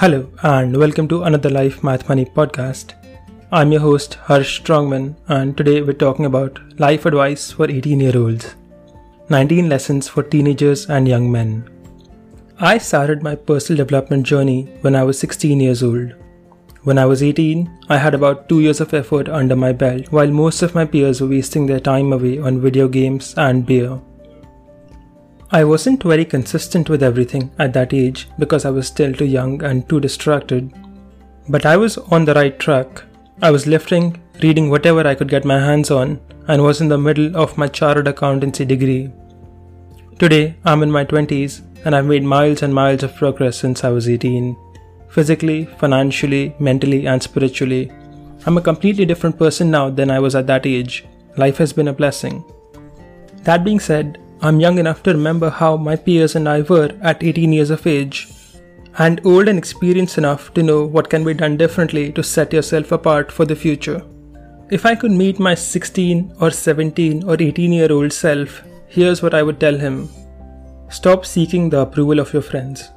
Hello, and welcome to another Life Math Money podcast. I'm your host, Harsh Strongman, and today we're talking about life advice for 18 year olds 19 lessons for teenagers and young men. I started my personal development journey when I was 16 years old. When I was 18, I had about 2 years of effort under my belt, while most of my peers were wasting their time away on video games and beer. I wasn't very consistent with everything at that age because I was still too young and too distracted. But I was on the right track. I was lifting, reading whatever I could get my hands on, and was in the middle of my chartered accountancy degree. Today, I'm in my 20s and I've made miles and miles of progress since I was 18. Physically, financially, mentally, and spiritually. I'm a completely different person now than I was at that age. Life has been a blessing. That being said, I'm young enough to remember how my peers and I were at 18 years of age, and old and experienced enough to know what can be done differently to set yourself apart for the future. If I could meet my 16 or 17 or 18 year old self, here's what I would tell him Stop seeking the approval of your friends.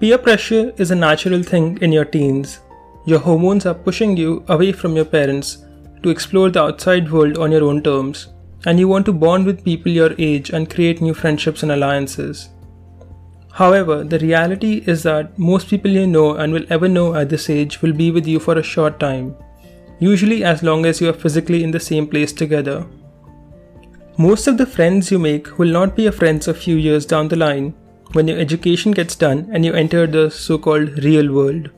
Peer pressure is a natural thing in your teens. Your hormones are pushing you away from your parents to explore the outside world on your own terms and you want to bond with people your age and create new friendships and alliances. However, the reality is that most people you know and will ever know at this age will be with you for a short time, usually as long as you are physically in the same place together. Most of the friends you make will not be your friends a few years down the line when your education gets done and you enter the so called real world.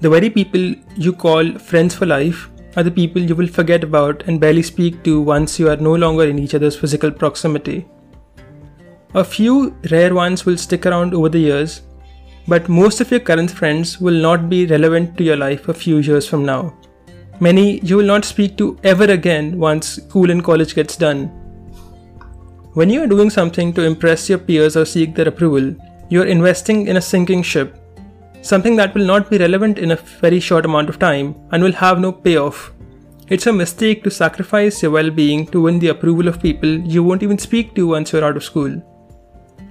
The very people you call friends for life are the people you will forget about and barely speak to once you are no longer in each other's physical proximity. A few rare ones will stick around over the years, but most of your current friends will not be relevant to your life a few years from now. Many you will not speak to ever again once school and college gets done. When you are doing something to impress your peers or seek their approval, you are investing in a sinking ship something that will not be relevant in a very short amount of time and will have no payoff. It's a mistake to sacrifice your well being to win the approval of people you won't even speak to once you're out of school.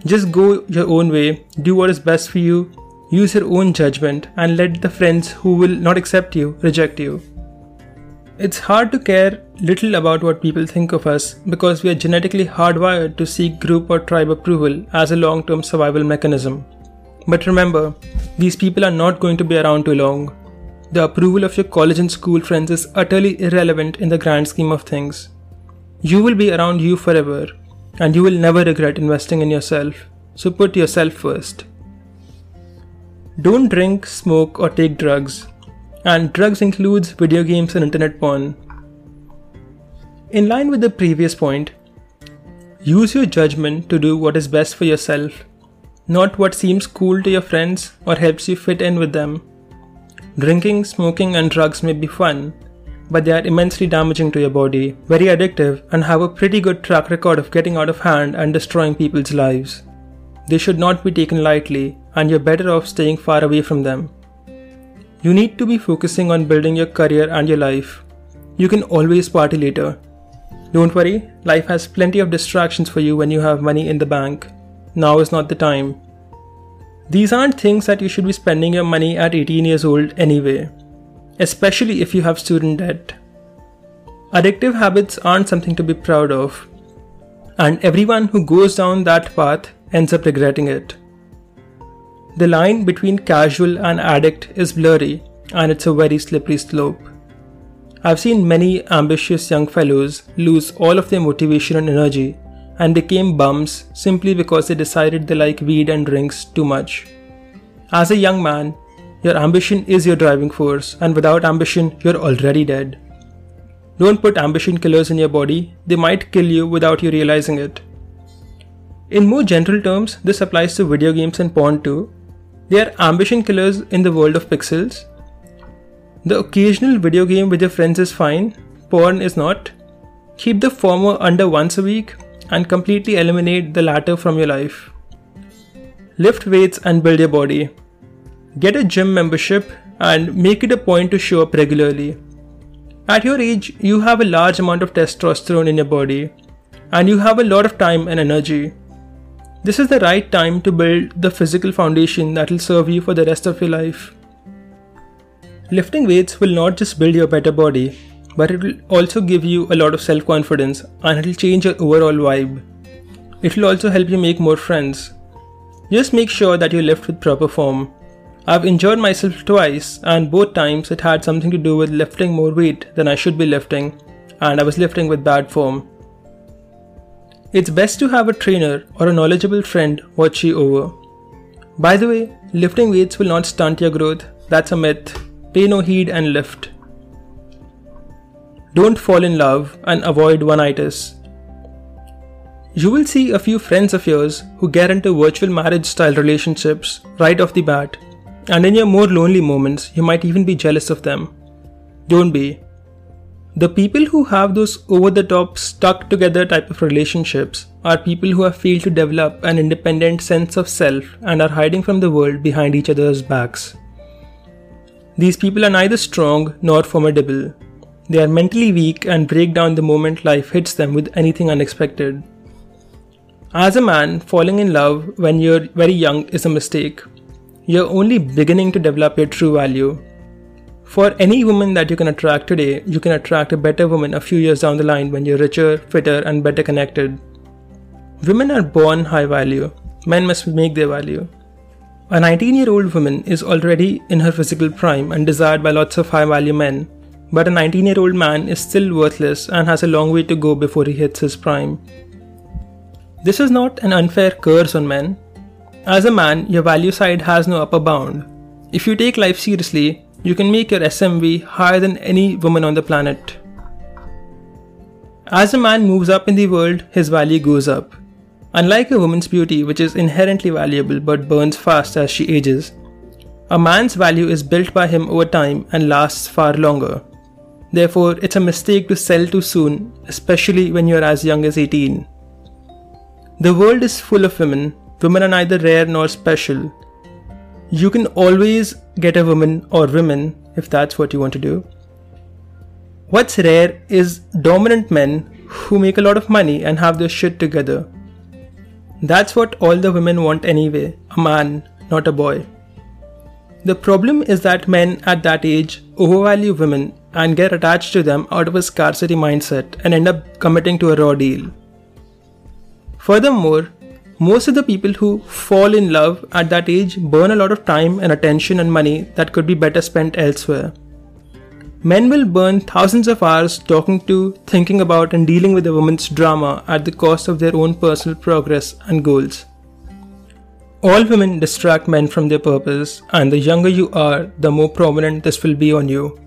Just go your own way, do what is best for you, use your own judgment, and let the friends who will not accept you reject you. It's hard to care little about what people think of us because we are genetically hardwired to seek group or tribe approval as a long term survival mechanism. But remember, these people are not going to be around too long. The approval of your college and school friends is utterly irrelevant in the grand scheme of things. You will be around you forever, and you will never regret investing in yourself, so put yourself first. Don't drink, smoke, or take drugs, and drugs includes video games and internet porn. In line with the previous point, use your judgment to do what is best for yourself not what seems cool to your friends or helps you fit in with them. Drinking, smoking, and drugs may be fun, but they are immensely damaging to your body, very addictive, and have a pretty good track record of getting out of hand and destroying people's lives. They should not be taken lightly, and you're better off staying far away from them. You need to be focusing on building your career and your life. You can always party later. Don't worry, life has plenty of distractions for you when you have money in the bank now is not the time. These aren't things that you should be spending your money at 18 years old anyway, especially if you have student debt. Addictive habits aren't something to be proud of, and everyone who goes down that path ends up regretting it. The line between casual and addict is blurry, and it's a very slippery slope. I've seen many ambitious young fellows lose all of their motivation and energy and became bums simply because they decided they like weed and drinks too much. As a young man, your ambition is your driving force, and without ambition, you're already dead. Don't put ambition killers in your body, they might kill you without you realizing it. In more general terms, this applies to video games and porn too. They are ambition killers in the world of pixels. The occasional video game with your friends is fine, porn is not. Keep the former under once a week and completely eliminate the latter from your life. Lift weights and build your body. Get a gym membership and make it a point to show up regularly. At your age, you have a large amount of testosterone in your body and you have a lot of time and energy. This is the right time to build the physical foundation that will serve you for the rest of your life. Lifting weights will not just build your better body, but it will also give you a lot of self confidence and it will change your overall vibe. It will also help you make more friends. Just make sure that you lift with proper form. I've injured myself twice, and both times it had something to do with lifting more weight than I should be lifting, and I was lifting with bad form. It's best to have a trainer or a knowledgeable friend watch you over. By the way, lifting weights will not stunt your growth, that's a myth. Pay no heed and lift. Don't fall in love and avoid one-itis. You will see a few friends of yours who get into virtual marriage style relationships right off the bat, and in your more lonely moments, you might even be jealous of them. Don't be. The people who have those over the top, stuck together type of relationships are people who have failed to develop an independent sense of self and are hiding from the world behind each other's backs. These people are neither strong nor formidable. They are mentally weak and break down the moment life hits them with anything unexpected. As a man, falling in love when you're very young is a mistake. You're only beginning to develop your true value. For any woman that you can attract today, you can attract a better woman a few years down the line when you're richer, fitter, and better connected. Women are born high value, men must make their value. A 19 year old woman is already in her physical prime and desired by lots of high value men, but a 19 year old man is still worthless and has a long way to go before he hits his prime. This is not an unfair curse on men. As a man, your value side has no upper bound. If you take life seriously, you can make your SMV higher than any woman on the planet. As a man moves up in the world, his value goes up. Unlike a woman's beauty, which is inherently valuable but burns fast as she ages, a man's value is built by him over time and lasts far longer. Therefore, it's a mistake to sell too soon, especially when you're as young as 18. The world is full of women. Women are neither rare nor special. You can always get a woman or women if that's what you want to do. What's rare is dominant men who make a lot of money and have their shit together. That's what all the women want anyway a man, not a boy. The problem is that men at that age overvalue women and get attached to them out of a scarcity mindset and end up committing to a raw deal. Furthermore, most of the people who fall in love at that age burn a lot of time and attention and money that could be better spent elsewhere. Men will burn thousands of hours talking to, thinking about, and dealing with a woman's drama at the cost of their own personal progress and goals. All women distract men from their purpose, and the younger you are, the more prominent this will be on you.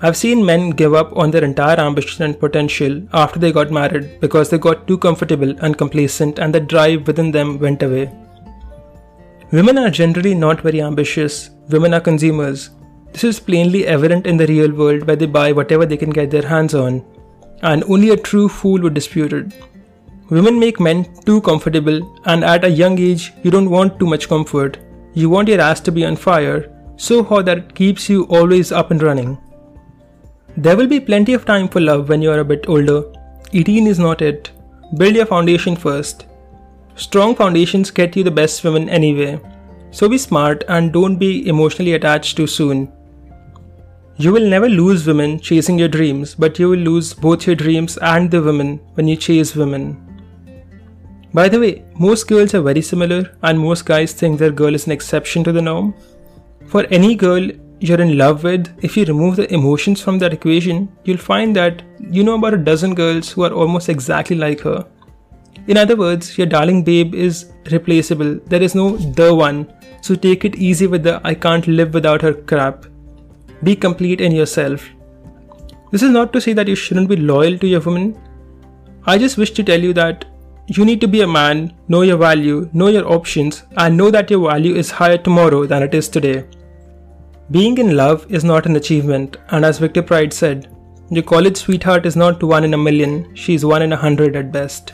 I've seen men give up on their entire ambition and potential after they got married because they got too comfortable and complacent and the drive within them went away. Women are generally not very ambitious, women are consumers, this is plainly evident in the real world where they buy whatever they can get their hands on, and only a true fool would dispute it. Women make men too comfortable, and at a young age, you don't want too much comfort. You want your ass to be on fire, so hot that it keeps you always up and running. There will be plenty of time for love when you are a bit older. 18 is not it. Build your foundation first. Strong foundations get you the best women anyway. So be smart and don't be emotionally attached too soon. You will never lose women chasing your dreams, but you will lose both your dreams and the women when you chase women. By the way, most girls are very similar, and most guys think their girl is an exception to the norm. For any girl you're in love with, if you remove the emotions from that equation, you'll find that you know about a dozen girls who are almost exactly like her. In other words, your darling babe is replaceable. There is no the one. So take it easy with the I can't live without her crap. Be complete in yourself. This is not to say that you shouldn't be loyal to your woman. I just wish to tell you that you need to be a man, know your value, know your options, and know that your value is higher tomorrow than it is today. Being in love is not an achievement, and as Victor Pride said, your college sweetheart is not one in a million, she is one in a hundred at best.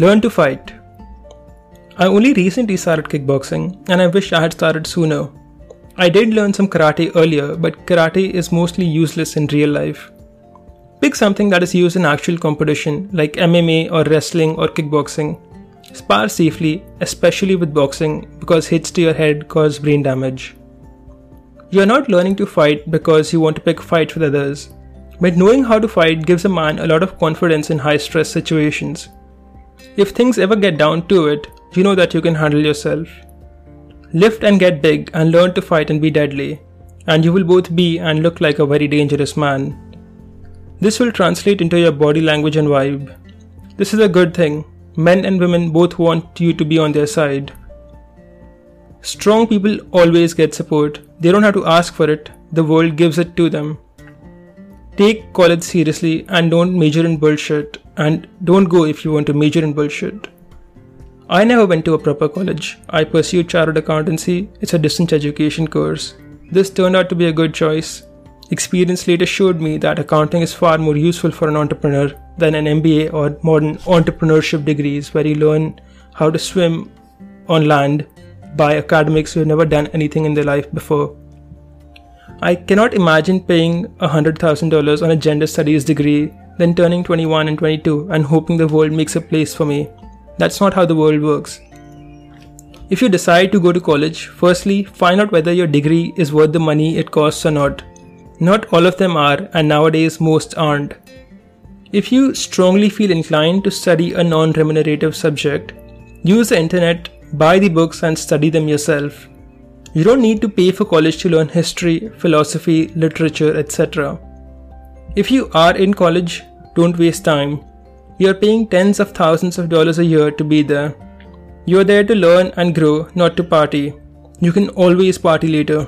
Learn to fight. I only recently started kickboxing, and I wish I had started sooner. I did learn some karate earlier, but karate is mostly useless in real life. Pick something that is used in actual competition like MMA or wrestling or kickboxing. Spar safely, especially with boxing, because hits to your head cause brain damage. You are not learning to fight because you want to pick fights with others, but knowing how to fight gives a man a lot of confidence in high stress situations. If things ever get down to it, you know that you can handle yourself. Lift and get big and learn to fight and be deadly, and you will both be and look like a very dangerous man. This will translate into your body language and vibe. This is a good thing. Men and women both want you to be on their side. Strong people always get support. They don't have to ask for it, the world gives it to them. Take college seriously and don't major in bullshit, and don't go if you want to major in bullshit. I never went to a proper college. I pursued chartered accountancy. It's a distance education course. This turned out to be a good choice. Experience later showed me that accounting is far more useful for an entrepreneur than an MBA or modern entrepreneurship degrees where you learn how to swim on land by academics who have never done anything in their life before. I cannot imagine paying $100,000 on a gender studies degree, then turning 21 and 22 and hoping the world makes a place for me. That's not how the world works. If you decide to go to college, firstly, find out whether your degree is worth the money it costs or not. Not all of them are, and nowadays most aren't. If you strongly feel inclined to study a non remunerative subject, use the internet, buy the books, and study them yourself. You don't need to pay for college to learn history, philosophy, literature, etc. If you are in college, don't waste time. You are paying tens of thousands of dollars a year to be there. You are there to learn and grow, not to party. You can always party later.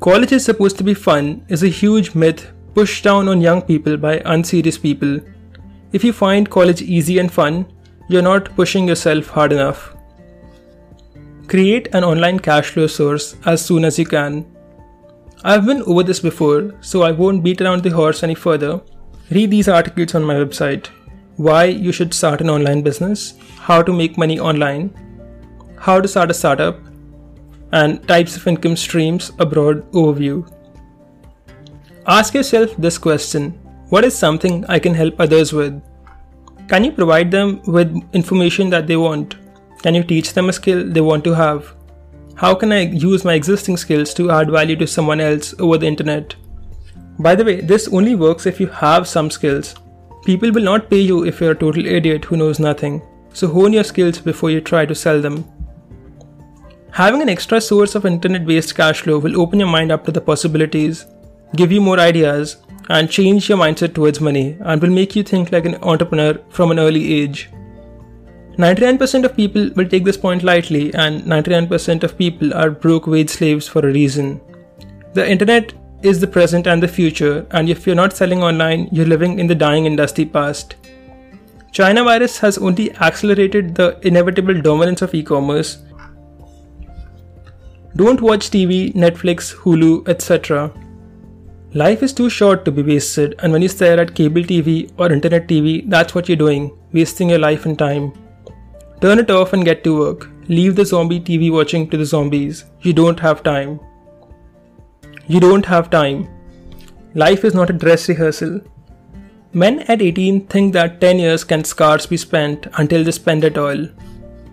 College is supposed to be fun is a huge myth pushed down on young people by unserious people. If you find college easy and fun, you're not pushing yourself hard enough. Create an online cash flow source as soon as you can. I've been over this before, so I won't beat around the horse any further. Read these articles on my website why you should start an online business, how to make money online, how to start a startup, and types of income streams, a broad overview. Ask yourself this question What is something I can help others with? Can you provide them with information that they want? Can you teach them a skill they want to have? How can I use my existing skills to add value to someone else over the internet? By the way, this only works if you have some skills. People will not pay you if you're a total idiot who knows nothing, so hone your skills before you try to sell them. Having an extra source of internet based cash flow will open your mind up to the possibilities, give you more ideas, and change your mindset towards money and will make you think like an entrepreneur from an early age. 99% of people will take this point lightly, and 99% of people are broke wage slaves for a reason. The internet is the present and the future, and if you're not selling online, you're living in the dying industry past. China virus has only accelerated the inevitable dominance of e commerce don't watch TV, Netflix, Hulu, etc. Life is too short to be wasted, and when you stare at cable TV or internet TV, that's what you're doing, wasting your life and time. Turn it off and get to work. Leave the zombie TV watching to the zombies. You don't have time. You don't have time. Life is not a dress rehearsal. Men at 18 think that 10 years can scarce be spent until they spend it all.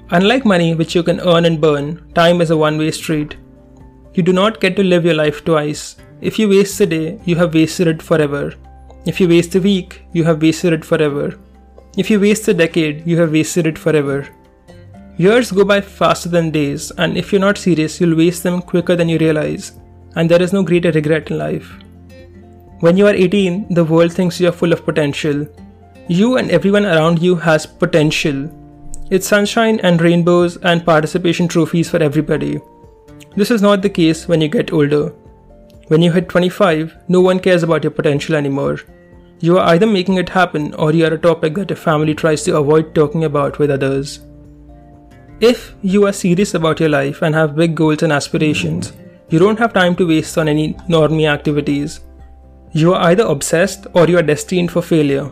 Unlike money, which you can earn and burn, time is a one way street. You do not get to live your life twice. If you waste a day, you have wasted it forever. If you waste a week, you have wasted it forever. If you waste a decade, you have wasted it forever. Years go by faster than days, and if you're not serious, you'll waste them quicker than you realize, and there is no greater regret in life. When you are 18, the world thinks you are full of potential. You and everyone around you has potential. It's sunshine and rainbows and participation trophies for everybody. This is not the case when you get older. When you hit 25, no one cares about your potential anymore. You are either making it happen or you are a topic that your family tries to avoid talking about with others. If you are serious about your life and have big goals and aspirations, you don't have time to waste on any normie activities. You are either obsessed or you are destined for failure.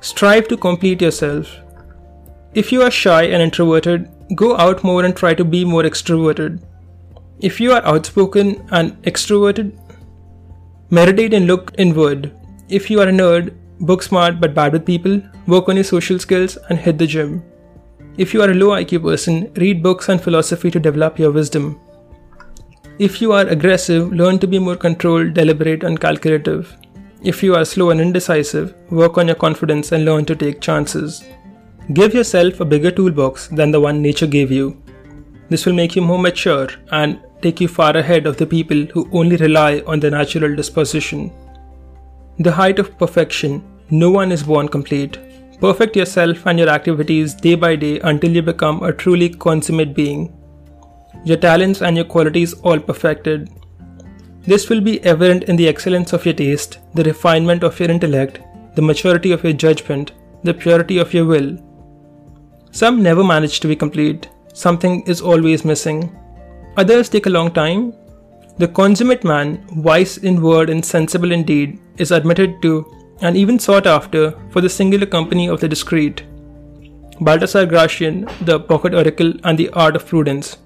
Strive to complete yourself. If you are shy and introverted, go out more and try to be more extroverted. If you are outspoken and extroverted, meditate and look inward. If you are a nerd, book smart but bad with people, work on your social skills and hit the gym. If you are a low IQ person, read books on philosophy to develop your wisdom. If you are aggressive, learn to be more controlled, deliberate, and calculative. If you are slow and indecisive, work on your confidence and learn to take chances. Give yourself a bigger toolbox than the one nature gave you. This will make you more mature and take you far ahead of the people who only rely on their natural disposition. The height of perfection, no one is born complete. Perfect yourself and your activities day by day until you become a truly consummate being your talents and your qualities all perfected. This will be evident in the excellence of your taste, the refinement of your intellect, the maturity of your judgment, the purity of your will. Some never manage to be complete, something is always missing. Others take a long time. The consummate man, wise in word and sensible in deed, is admitted to and even sought after for the singular company of the discreet. Baltasar Gracian, the pocket oracle, and the art of prudence.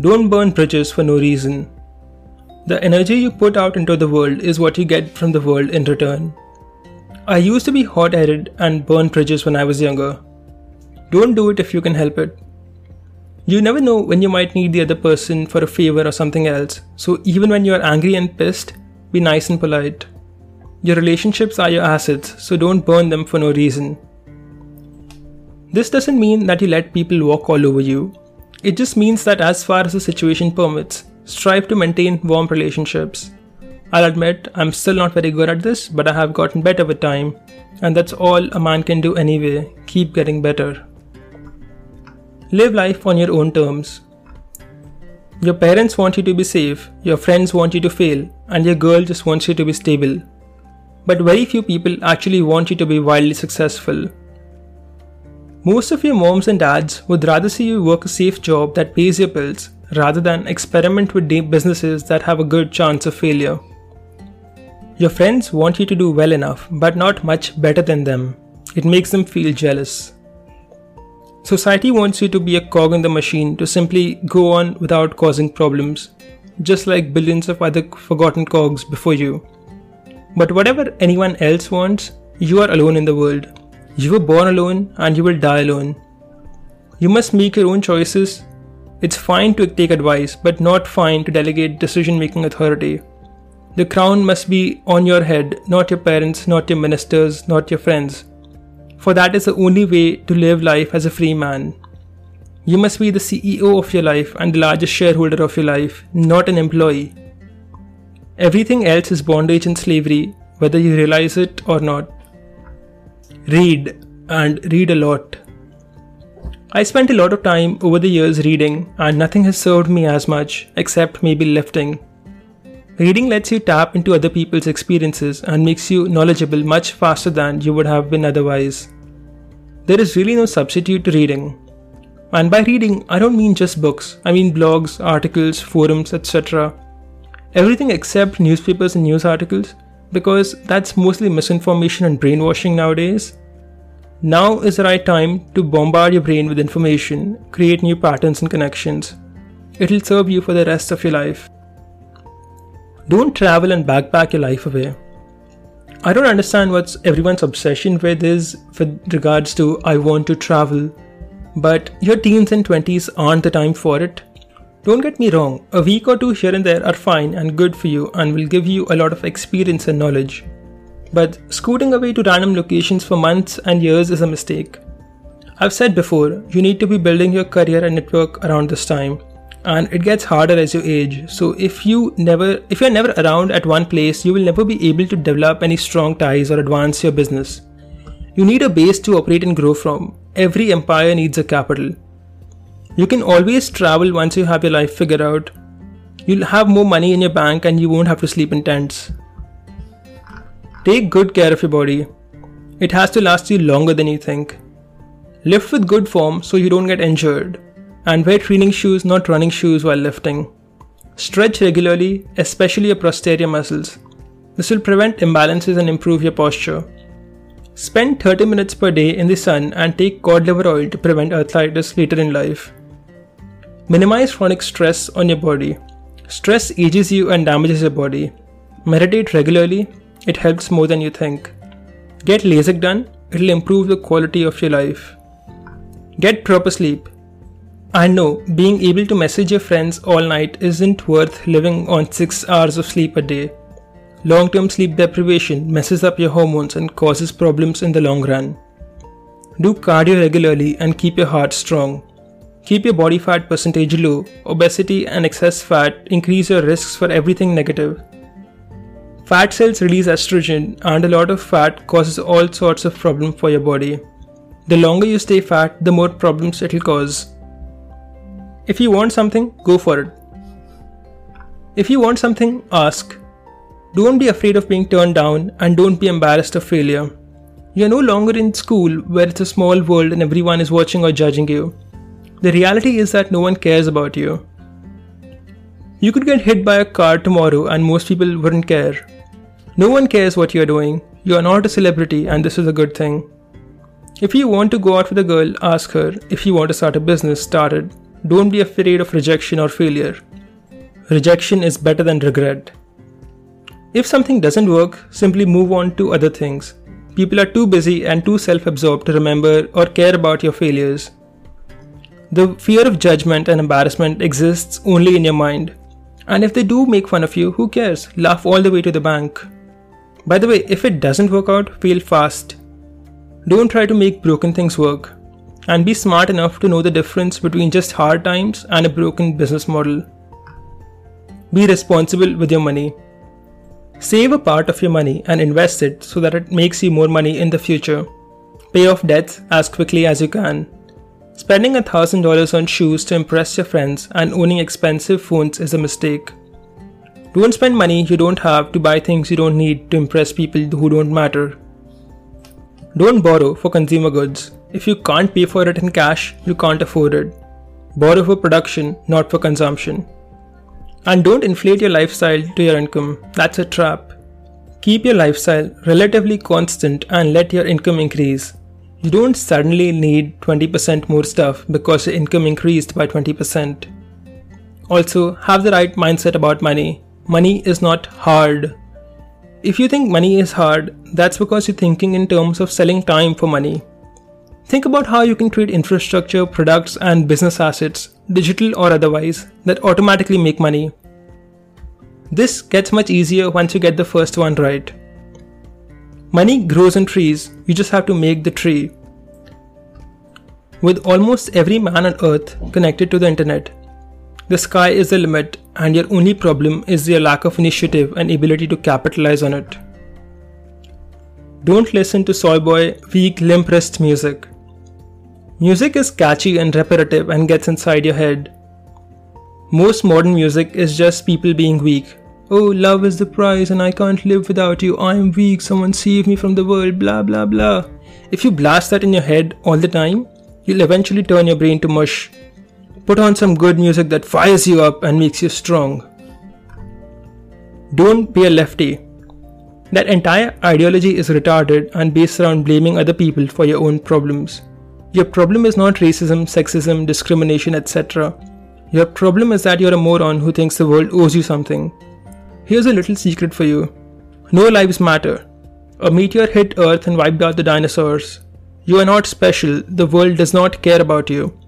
Don't burn bridges for no reason. The energy you put out into the world is what you get from the world in return. I used to be hot headed and burn bridges when I was younger. Don't do it if you can help it. You never know when you might need the other person for a favor or something else, so even when you are angry and pissed, be nice and polite. Your relationships are your assets, so don't burn them for no reason. This doesn't mean that you let people walk all over you. It just means that as far as the situation permits, strive to maintain warm relationships. I'll admit, I'm still not very good at this, but I have gotten better with time, and that's all a man can do anyway keep getting better. Live life on your own terms. Your parents want you to be safe, your friends want you to fail, and your girl just wants you to be stable. But very few people actually want you to be wildly successful. Most of your moms and dads would rather see you work a safe job that pays your bills rather than experiment with businesses that have a good chance of failure. Your friends want you to do well enough, but not much better than them. It makes them feel jealous. Society wants you to be a cog in the machine to simply go on without causing problems, just like billions of other forgotten cogs before you. But whatever anyone else wants, you are alone in the world. You were born alone and you will die alone. You must make your own choices. It's fine to take advice, but not fine to delegate decision making authority. The crown must be on your head, not your parents, not your ministers, not your friends. For that is the only way to live life as a free man. You must be the CEO of your life and the largest shareholder of your life, not an employee. Everything else is bondage and slavery, whether you realize it or not read and read a lot. I spent a lot of time over the years reading, and nothing has served me as much except maybe lifting. Reading lets you tap into other people's experiences and makes you knowledgeable much faster than you would have been otherwise. There is really no substitute to reading. And by reading, I don't mean just books, I mean blogs, articles, forums, etc. Everything except newspapers and news articles because that's mostly misinformation and brainwashing nowadays. Now is the right time to bombard your brain with information, create new patterns and connections. It'll serve you for the rest of your life. Don't travel and backpack your life away. I don't understand what's everyone's obsession with is with regards to I want to travel, but your teens and 20s aren't the time for it. Don't get me wrong, a week or two here and there are fine and good for you and will give you a lot of experience and knowledge. But scooting away to random locations for months and years is a mistake. I've said before, you need to be building your career and network around this time, and it gets harder as you age. So if you never if you're never around at one place, you will never be able to develop any strong ties or advance your business. You need a base to operate and grow from. Every empire needs a capital. You can always travel once you have your life figured out. You'll have more money in your bank and you won't have to sleep in tents. Take good care of your body. It has to last you longer than you think. Lift with good form so you don't get injured. And wear training shoes, not running shoes while lifting. Stretch regularly, especially your posterior muscles. This will prevent imbalances and improve your posture. Spend 30 minutes per day in the sun and take cod liver oil to prevent arthritis later in life. Minimize chronic stress on your body. Stress ages you and damages your body. Meditate regularly, it helps more than you think. Get LASIK done, it'll improve the quality of your life. Get proper sleep. I know being able to message your friends all night isn't worth living on 6 hours of sleep a day. Long term sleep deprivation messes up your hormones and causes problems in the long run. Do cardio regularly and keep your heart strong. Keep your body fat percentage low. Obesity and excess fat increase your risks for everything negative. Fat cells release estrogen, and a lot of fat causes all sorts of problems for your body. The longer you stay fat, the more problems it'll cause. If you want something, go for it. If you want something, ask. Don't be afraid of being turned down and don't be embarrassed of failure. You're no longer in school where it's a small world and everyone is watching or judging you. The reality is that no one cares about you. You could get hit by a car tomorrow and most people wouldn't care. No one cares what you're doing. You are not a celebrity and this is a good thing. If you want to go out with a girl, ask her. If you want to start a business, start it. Don't be afraid of rejection or failure. Rejection is better than regret. If something doesn't work, simply move on to other things. People are too busy and too self absorbed to remember or care about your failures. The fear of judgment and embarrassment exists only in your mind. And if they do make fun of you, who cares? Laugh all the way to the bank. By the way, if it doesn't work out, fail fast. Don't try to make broken things work and be smart enough to know the difference between just hard times and a broken business model. Be responsible with your money. Save a part of your money and invest it so that it makes you more money in the future. Pay off debts as quickly as you can. Spending $1000 on shoes to impress your friends and owning expensive phones is a mistake. Don't spend money you don't have to buy things you don't need to impress people who don't matter. Don't borrow for consumer goods. If you can't pay for it in cash, you can't afford it. Borrow for production, not for consumption. And don't inflate your lifestyle to your income, that's a trap. Keep your lifestyle relatively constant and let your income increase. You don't suddenly need 20% more stuff because your income increased by 20%. Also, have the right mindset about money. Money is not hard. If you think money is hard, that's because you're thinking in terms of selling time for money. Think about how you can create infrastructure, products, and business assets, digital or otherwise, that automatically make money. This gets much easier once you get the first one right. Money grows in trees, you just have to make the tree. With almost every man on earth connected to the internet, the sky is the limit, and your only problem is your lack of initiative and ability to capitalize on it. Don't listen to soy boy, weak, limp wrist music. Music is catchy and repetitive and gets inside your head. Most modern music is just people being weak. Oh, love is the prize and I can't live without you. I am weak, someone save me from the world, blah blah blah. If you blast that in your head all the time, you'll eventually turn your brain to mush. Put on some good music that fires you up and makes you strong. Don't be a lefty. That entire ideology is retarded and based around blaming other people for your own problems. Your problem is not racism, sexism, discrimination, etc. Your problem is that you're a moron who thinks the world owes you something. Here's a little secret for you no lives matter. A meteor hit Earth and wiped out the dinosaurs. You are not special, the world does not care about you.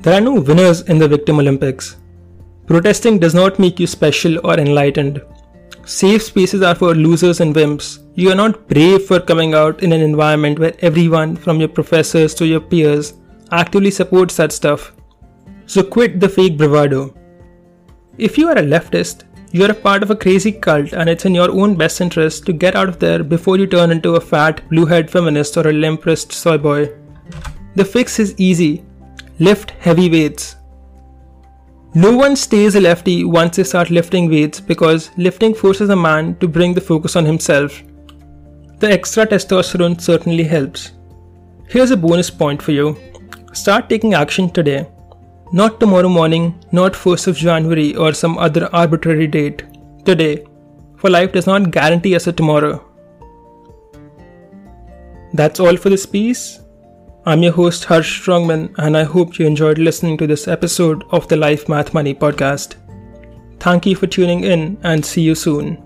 There are no winners in the Victim Olympics. Protesting does not make you special or enlightened. Safe spaces are for losers and wimps. You are not brave for coming out in an environment where everyone, from your professors to your peers, actively supports that stuff. So quit the fake bravado. If you are a leftist, you are a part of a crazy cult and it's in your own best interest to get out of there before you turn into a fat, blue-haired feminist or a limp-wrist soy boy. The fix is easy. Lift heavy weights. No one stays a lefty once they start lifting weights because lifting forces a man to bring the focus on himself. The extra testosterone certainly helps. Here's a bonus point for you. Start taking action today. Not tomorrow morning, not 1st of January or some other arbitrary date. Today. For life does not guarantee us a tomorrow. That's all for this piece. I'm your host Harsh Strongman, and I hope you enjoyed listening to this episode of the Life Math Money podcast. Thank you for tuning in and see you soon.